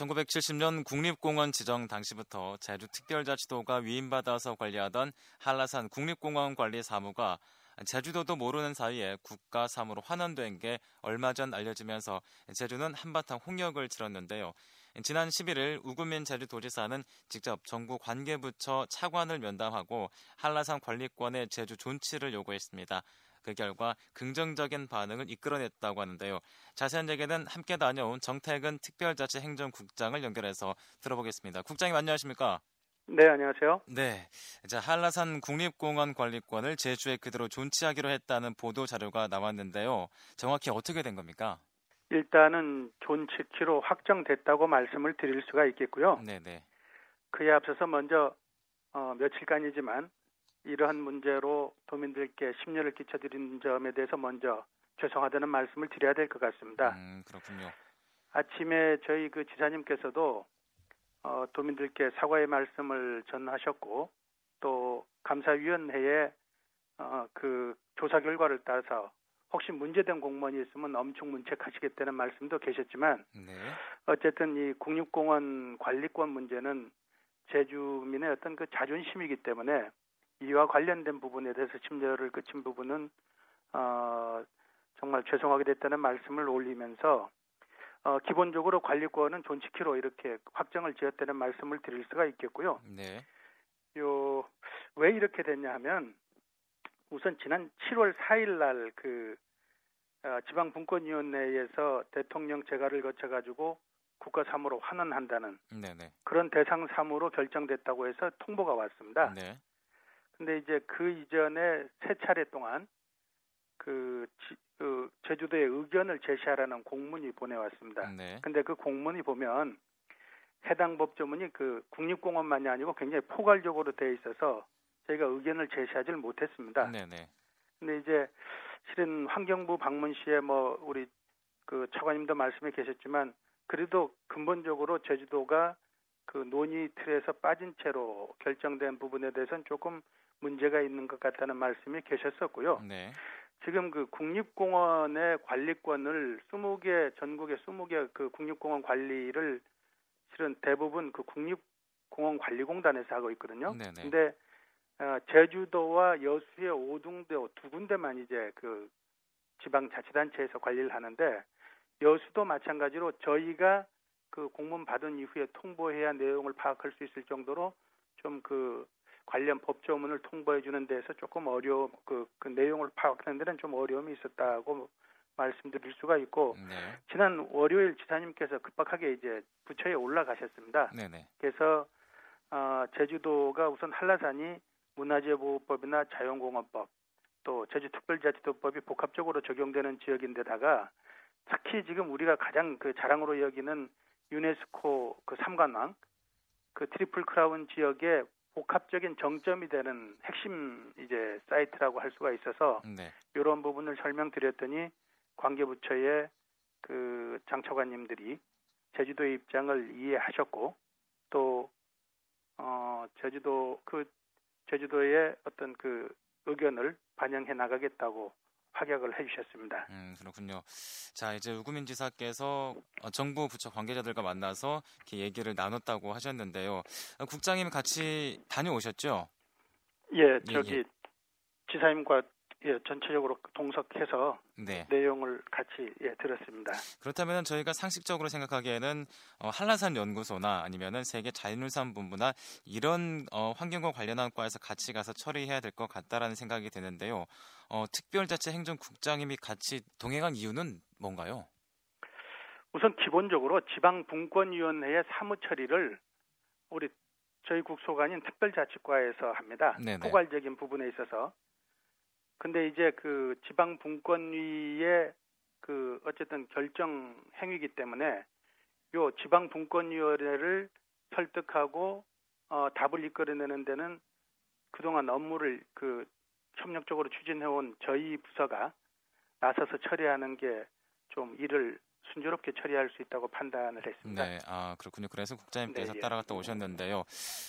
1970년 국립공원 지정 당시부터 제주특별자치도가 위임받아서 관리하던 한라산 국립공원 관리 사무가 제주도도 모르는 사이에 국가 사무로 환원된 게 얼마 전 알려지면서 제주는 한바탕 홍역을 치렀는데요. 지난 11일 우구민 제주도지사는 직접 정부 관계부처 차관을 면담하고 한라산 관리권의 제주 존치를 요구했습니다. 그 결과 긍정적인 반응을 이끌어냈다고 하는데요. 자세한 얘기는 함께 다녀온 정태근 특별자치행정국장을 연결해서 들어보겠습니다. 국장님 안녕하십니까? 네, 안녕하세요. 네. 자, 한라산 국립공원 관리권을 제주에 그대로 존치하기로 했다는 보도 자료가 나왔는데요. 정확히 어떻게 된 겁니까? 일단은 존치키로 확정됐다고 말씀을 드릴 수가 있겠고요. 네, 네. 그에 앞서서 먼저 어, 며칠간이지만 이러한 문제로 도민들께 심려를 끼쳐드린 점에 대해서 먼저 죄송하다는 말씀을 드려야 될 것 같습니다. 음, 그렇군요. 아침에 저희 그 지사님께서도 어, 도민들께 사과의 말씀을 전하셨고 또 감사위원회에 어, 그 조사 결과를 따라서 혹시 문제된 공무원이 있으면 엄청 문책하시겠다는 말씀도 계셨지만 네. 어쨌든 이 국립공원 관리권 문제는 제주민의 어떤 그 자존심이기 때문에 이와 관련된 부분에 대해서 심려를 끼친 부분은 어, 정말 죄송하게 됐다는 말씀을 올리면서 어, 기본적으로 관리권은 존치키로 이렇게 확정을 지었다는 말씀을 드릴 수가 있겠고요. 네. 요, 왜 이렇게 됐냐 하면 우선 지난 7월 4일 날그 어, 지방분권위원회에서 대통령 재가를 거쳐가지고 국가 사무로 환원한다는 네네. 그런 대상 사무로 결정됐다고 해서 통보가 왔습니다. 네. 근데 이제 그 이전에 세 차례 동안 그, 지, 그 제주도에 의견을 제시하라는 공문이 보내왔습니다. 네. 근데 그 공문이 보면 해당 법조문이 그 국립공원만이 아니고 굉장히 포괄적으로 되어 있어서 저희가 의견을 제시하지를 못했습니다. 네네. 근데 이제 실은 환경부 방문 시에 뭐 우리 그 차관님도 말씀해 계셨지만 그래도 근본적으로 제주도가 그 논의 틀에서 빠진 채로 결정된 부분에 대해서는 조금 문제가 있는 것 같다는 말씀이 계셨었고요. 네. 지금 그 국립공원의 관리권을 20개 전국의 20개 그 국립공원 관리를 실은 대부분 그 국립공원관리공단에서 하고 있거든요. 네네. 근데 어, 제주도와 여수의 오둥도 두 군데만 이제 그 지방자치단체에서 관리를 하는데 여수도 마찬가지로 저희가 그 공문 받은 이후에 통보해야 내용을 파악할 수 있을 정도로 좀그 관련 법조문을 통보해 주는 데서 조금 어려움 그, 그 내용을 파악하는 데는 좀 어려움이 있었다고 말씀드릴 수가 있고 네. 지난 월요일 지사님께서 급박하게 이제 부처에 올라가셨습니다. 네네. 그래서 어, 제주도가 우선 한라산이 문화재보호법이나 자연공원법 또 제주특별자치도법이 복합적으로 적용되는 지역인데다가 특히 지금 우리가 가장 그 자랑으로 여기는 유네스코 그 삼관왕 그 트리플 크라운 지역의 복합적인 정점이 되는 핵심 이제 사이트라고 할 수가 있어서 네. 이런 부분을 설명드렸더니 관계부처의 그 장차관님들이 제주도의 입장을 이해하셨고 또 어, 제주도 그 제주도의 어떤 그 의견을 반영해 나가겠다고 확약을 해주셨습니다. 음, 그렇군요. 자, 이제 우구민 지사께서 어, 정부 부처 관계자들과 만나서 이렇게 얘기를 나눴다고 하셨는데요. 어, 국장님 같이 다녀오셨죠? 예, 저기 예. 지사님과 예, 전체적으로 동석해서 네. 내용을 같이 예, 들었습니다. 그렇다면 저희가 상식적으로 생각하기에는 어, 한라산 연구소나 아니면은 세계 자연유산 본부나 이런 어, 환경과 관련한 과에서 같이 가서 처리해야 될 것 같다라는 생각이 드는데요. 어, 특별자치 행정국장님이 같이 동행한 이유는 뭔가요? 우선 기본적으로 지방분권위원회의 사무 처리를 우리 저희 국소관인 특별자치과에서 합니다. 네네. 포괄적인 부분에 있어서. 근데 이제 그 지방 분권위의 그 어쨌든 결정 행위이기 때문에 요 지방 분권위원회를 설득하고 어, 답을 이끌어내는 데는 그동안 업무를 그 협력적으로 추진해온 저희 부서가 나서서 처리하는 게 좀 일을 순조롭게 처리할 수 있다고 판단을 했습니다. 네, 아 그렇군요. 그래서 국장님께서 네, 예. 따라갔다 오셨는데요.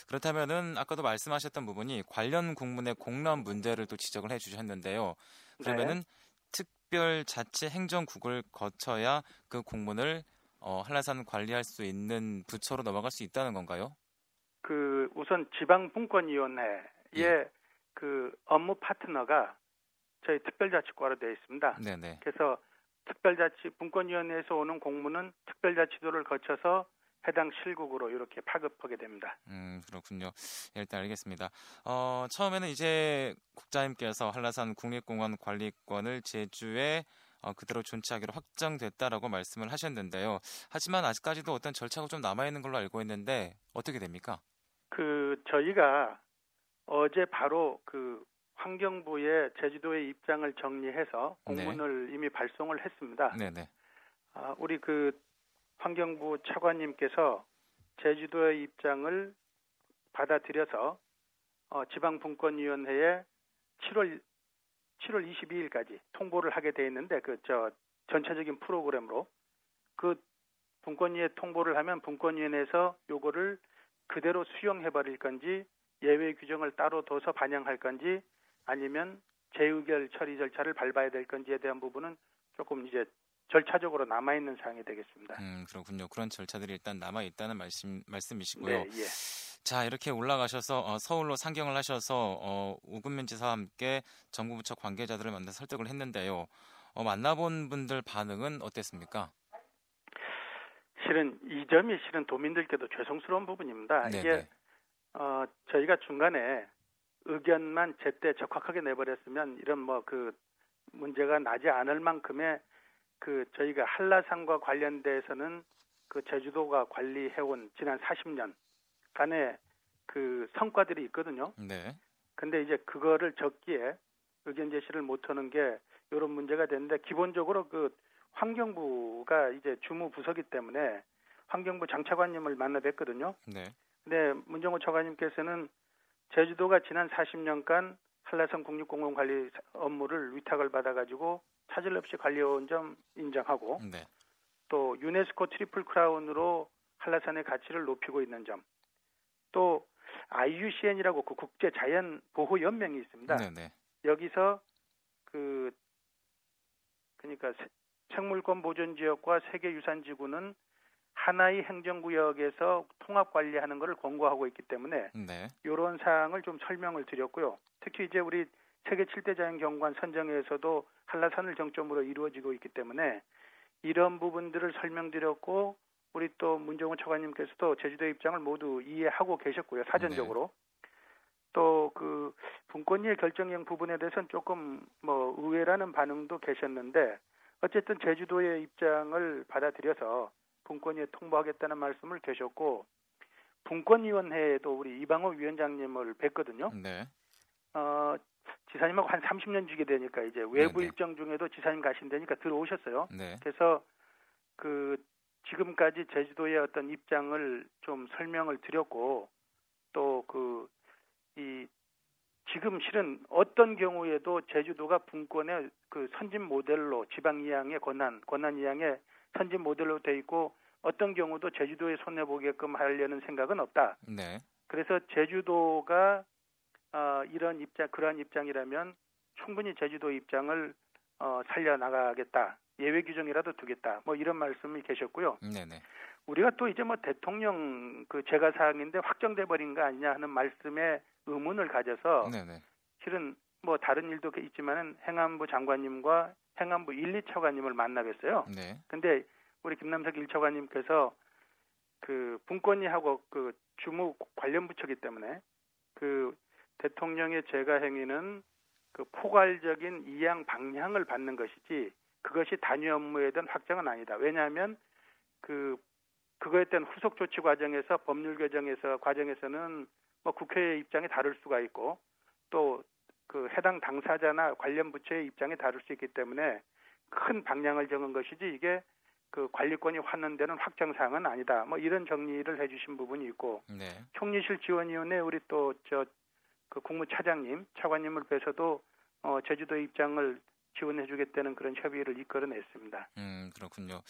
그렇다면은 아까도 말씀하셨던 부분이 관련 공문의 공람 문제를 또 지적을 해주셨는데요. 그러면은 네. 특별자치 행정국을 거쳐야 그 공문을 어, 한라산 관리할 수 있는 부처로 넘어갈 수 있다는 건가요? 그 우선 지방분권위원회의 예. 그 업무 파트너가 저희 특별자치과로 되어 있습니다. 네네. 그래서 특별자치 분권위원회에서 오는 공문은 특별자치도를 거쳐서 해당 실국으로 이렇게 파급하게 됩니다. 음 그렇군요. 예, 일단 알겠습니다. 어, 처음에는 이제 국장님께서 한라산 국립공원 관리권을 제주에 어, 그대로 존치하기로 확정됐다라고 말씀을 하셨는데요. 하지만 아직까지도 어떤 절차가 좀 남아 있는 걸로 알고 있는데 어떻게 됩니까? 그 저희가 어제 바로 그 환경부의 제주도의 입장을 정리해서 네. 공문을 네. 이미 발송을 했습니다. 네네. 아, 우리 그 환경부 차관님께서 제주도의 입장을 받아들여서 어, 지방분권위원회에 7월 7월 22일까지 통보를 하게 돼 있는데 그 저 전체적인 프로그램으로 그 분권위에 통보를 하면 분권위원회에서 요거를 그대로 수용해 버릴 건지 예외 규정을 따로 둬서 반영할 건지 아니면 재의결 처리 절차를 밟아야 될 건지에 대한 부분은 조금 이제 절차적으로 남아 있는 사항이 되겠습니다. 음 그렇군요. 그런 절차들이 일단 남아 있다는 말씀 말씀이시고요. 네, 예. 자 이렇게 올라가셔서 어, 서울로 상경을 하셔서 어, 우금민 지사와 함께 정부 부처 관계자들을 만나 설득을 했는데요. 어, 만나본 분들 반응은 어땠습니까? 실은 이 점이 실은 도민들께도 죄송스러운 부분입니다. 네네. 이게 네. 어, 저희가 중간에 의견만 제때 적확하게 내버렸으면 이런 뭐 그 문제가 나지 않을 만큼의 그 저희가 한라산과 관련돼서는 그 제주도가 관리해온 지난 40년 간의 그 성과들이 있거든요. 네. 근데 이제 그거를 적기에 의견 제시를 못하는 게 이런 문제가 되는데 기본적으로 그 환경부가 이제 주무 부서기 때문에 환경부 장차관님을 만나 뵀거든요. 네. 근데 문정호 차관님께서는 제주도가 지난 40년간 한라산 국립공원 관리 업무를 위탁을 받아가지고 차질 없이 관리해온 점 인정하고 네. 또 유네스코 트리플 크라운으로 한라산의 가치를 높이고 있는 점, 또 IUCN이라고 그 국제 자연 보호 연맹이 있습니다. 네네. 네. 여기서 그 그러니까 생물권 보존 지역과 세계 유산 지구는 하나의 행정구역에서 통합 관리하는 것을 권고하고 있기 때문에 네. 이런 사항을 좀 설명을 드렸고요. 특히 이제 우리 세계 7대 자연경관 선정에서도 한라산을 정점으로 이루어지고 있기 때문에 이런 부분들을 설명드렸고 우리 또 문정호 차관님께서도 제주도 입장을 모두 이해하고 계셨고요. 사전적으로. 네. 또그 분권위의 결정형 부분에 대해서는 조금 뭐 의외라는 반응도 계셨는데 어쨌든 제주도의 입장을 받아들여서 분권위에 통보하겠다는 말씀을 계셨고 분권위원회에도 우리 이방호 위원장님을 뵀거든요. 네. 어, 지사님하고 한 30년 주게 되니까 이제 외부 네 네. 일정 중에도 지사님 가신다니까 들어오셨어요. 네. 그래서 그 지금까지 제주도의 어떤 입장을 좀 설명을 드렸고 또 그 이 지금 실은 어떤 경우에도 제주도가 분권의 그 선진 모델로 지방 이양의 권한 권한 이양의 선진 모델로 돼 있고 어떤 경우도 제주도에 손해 보게끔 하려는 생각은 없다. 네. 그래서 제주도가 어, 이런 입장, 그러한 입장이라면 충분히 제주도 입장을 어, 살려 나가겠다. 예외 규정이라도 두겠다. 뭐 이런 말씀이 계셨고요. 네네. 우리가 또 이제 뭐 대통령 그 제가 사항인데 확정돼 버린 거 아니냐 하는 말씀에 의문을 가져서 네네. 실은 뭐 다른 일도 있지만은 행안부 장관님과 행안부 1, 2차관님을 만나 뵀어요. 네. 근데 우리 김남석 1차관님께서 그 분권위하고 그 주무 관련 부처기 때문에 그 대통령의 재가 행위는 그 포괄적인 이양 방향을 받는 것이지 그것이 단위 업무에 대한 확정은 아니다. 왜냐하면 그 그거에 대한 후속 조치 과정에서 법률 개정에서 과정에서는 뭐 국회의 입장이 다를 수가 있고 또 그 해당 당사자나 관련 부처의 입장이 다를 수 있기 때문에 큰 방향을 정한 것이지 이게 그 관리권이 환원되는 확정 사항은 아니다. 뭐 이런 정리를 해주신 부분이 있고 네. 총리실 지원위원회 우리 또 저 그 국무차장님, 차관님을 뵈서도 어, 제주도 입장을 지원해주겠다는 그런 협의를 이끌어냈습니다. 음 그렇군요.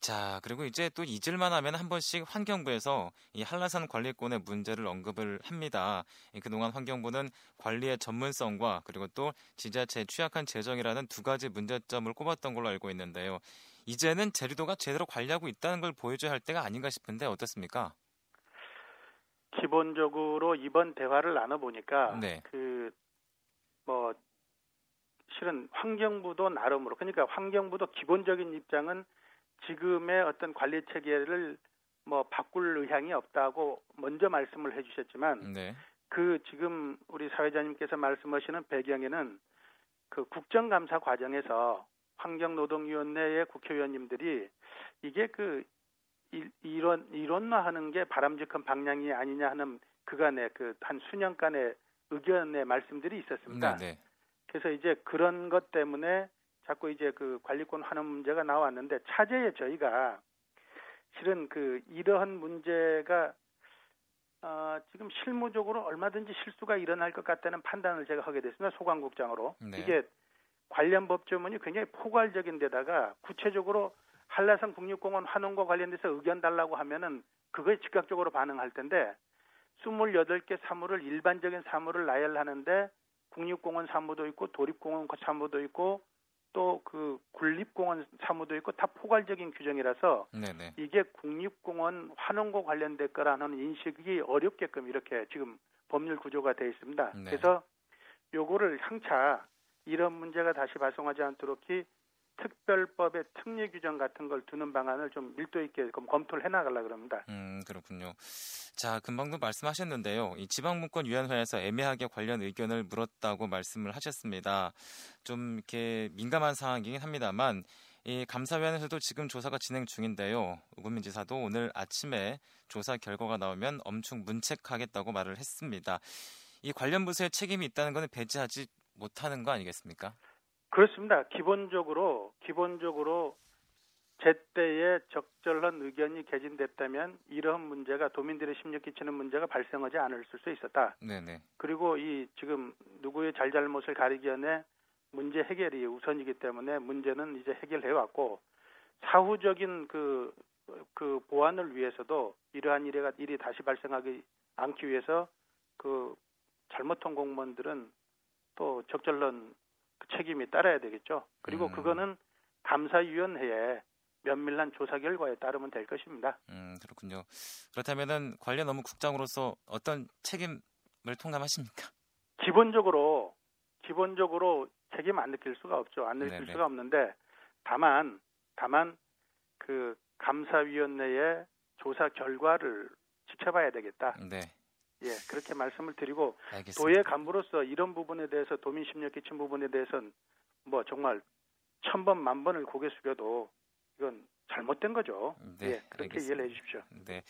자 그리고 이제 또 잊을만 하면 한 번씩 환경부에서 이 한라산 관리권의 문제를 언급을 합니다. 그동안 환경부는 관리의 전문성과 그리고 또 지자체의 취약한 재정이라는 두 가지 문제점을 꼽았던 걸로 알고 있는데요. 이제는 제주도가 제대로 관리하고 있다는 걸 보여줘야 할 때가 아닌가 싶은데 어떻습니까? 기본적으로 이번 대화를 나눠 보니까 네. 그뭐 실은 환경부도 나름으로 그러니까 환경부도 기본적인 입장은 지금의 어떤 관리 체계를 뭐 바꿀 의향이 없다고 먼저 말씀을 해주셨지만 네. 그 지금 우리 사회자님께서 말씀하시는 배경에는 그 국정감사 과정에서 환경노동위원회의 국회의원님들이 이게 그 이런 이론화하는 게 바람직한 방향이 아니냐 하는 그간의 그 한 수년간의 의견의 말씀들이 있었습니다. 네, 네. 그래서 이제 그런 것 때문에 자꾸 이제 그 관리권 환원 문제가 나왔는데 차제에 저희가 실은 그 이러한 문제가 어, 지금 실무적으로 얼마든지 실수가 일어날 것 같다는 판단을 제가 하게 됐습니다. 소관국장으로. 네. 이게 관련 법조문이 굉장히 포괄적인 데다가 구체적으로 한라산 국립공원 환원과 관련돼서 의견 달라고 하면은 그거에 즉각적으로 반응할 텐데 28개 사무를 일반적인 사무를 나열하는데 국립공원 사무도 있고 도립공원 사무도 있고 또 그 군립공원 사무도 있고 다 포괄적인 규정이라서 네네. 이게 국립공원 환원과 관련될 거라는 인식이 어렵게끔 이렇게 지금 법률 구조가 되어 있습니다. 네. 그래서 요거를 향차 이런 문제가 다시 발생하지 않도록 특별법의 특례 규정 같은 걸 두는 방안을 좀 밀도 있게 검토를 해나가려 그럽니다. 음 그렇군요. 자 금방도 말씀하셨는데요. 이 지방분권위원회에서 애매하게 관련 의견을 물었다고 말씀을 하셨습니다. 좀 이렇게 민감한 상황이긴 합니다만 이 감사위원회에서도 지금 조사가 진행 중인데요. 우금민 지사도 오늘 아침에 조사 결과가 나오면 엄청 문책하겠다고 말을 했습니다. 이 관련 부서에 책임이 있다는 것은 배제하지 못하는 거 아니겠습니까? 그렇습니다. 기본적으로 기본적으로 제때에 적절한 의견이 개진됐다면 이러한 문제가 도민들의 심리에 끼치는 문제가 발생하지 않을 수 있었다. 네네. 그리고 이 지금 누구의 잘잘못을 가리기 전에 문제 해결이 우선이기 때문에 문제는 이제 해결해 왔고 사후적인 그, 그 보완을 위해서도 이러한 일이, 일이 다시 발생하지 않기 위해서 그 잘못한 공무원들은 또 적절한 그 책임이 따라야 되겠죠. 그리고 음. 그거는 감사위원회에 면밀한 조사 결과에 따르면 될 것입니다. 음 그렇군요. 그렇다면은 관련 업무 국장으로서 어떤 책임을 통감하십니까? 기본적으로 기본적으로 책임 안 느낄 수가 없죠. 안 느낄 네네. 수가 없는데 다만 다만 그 감사위원회의 조사 결과를 지켜봐야 되겠다. 네, 예, 그렇게 말씀을 드리고 알겠습니다. 도의 간부로서 이런 부분에 대해서 도민 심리에 끼친 부분에 대해서는 뭐 정말 천 번 만 번을 고개 숙여도 이건 잘못된 거죠. 네, 예, 그렇게 알겠습니다. 이해를 해주십시오. 네.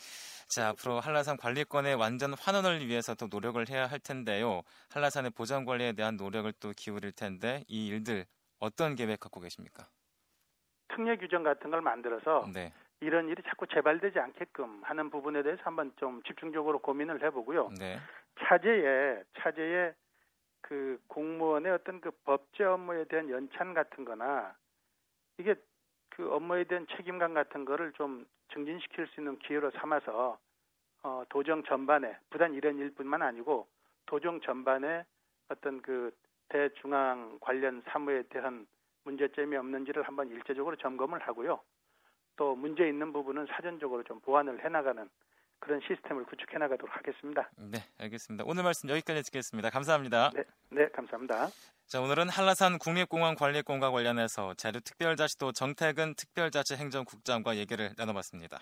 자, 앞으로 한라산 관리권의 완전 환원을 위해서 또 노력을 해야 할 텐데요. 한라산의 보전 관리에 대한 노력을 또 기울일 텐데 이 일들 어떤 계획 갖고 계십니까? 특례 규정 같은 걸 만들어서 네. 이런 일이 자꾸 재발되지 않게끔 하는 부분에 대해서 한번 좀 집중적으로 고민을 해보고요. 네. 차제에 차제에 그 공무원의 어떤 그 법제 업무에 대한 연찬 같은 거나 이게 그 업무에 대한 책임감 같은 거를 좀 증진시킬 수 있는 기회로 삼아서 어 도정 전반에 부단 이런 일뿐만 아니고 도정 전반에 어떤 그 대중앙 관련 사무에 대한 문제점이 없는지를 한번 일제적으로 점검을 하고요. 또 문제 있는 부분은 사전적으로 좀 보완을 해나가는 그런 시스템을 구축해 나가도록 하겠습니다. 네, 알겠습니다. 오늘 말씀 여기까지 듣겠습니다. 감사합니다. 네, 네, 감사합니다. 자, 오늘은 한라산 국립공원 관리권과 관련해서 자료특별자치도 정태근 특별자치 행정국장과 얘기를 나눠봤습니다.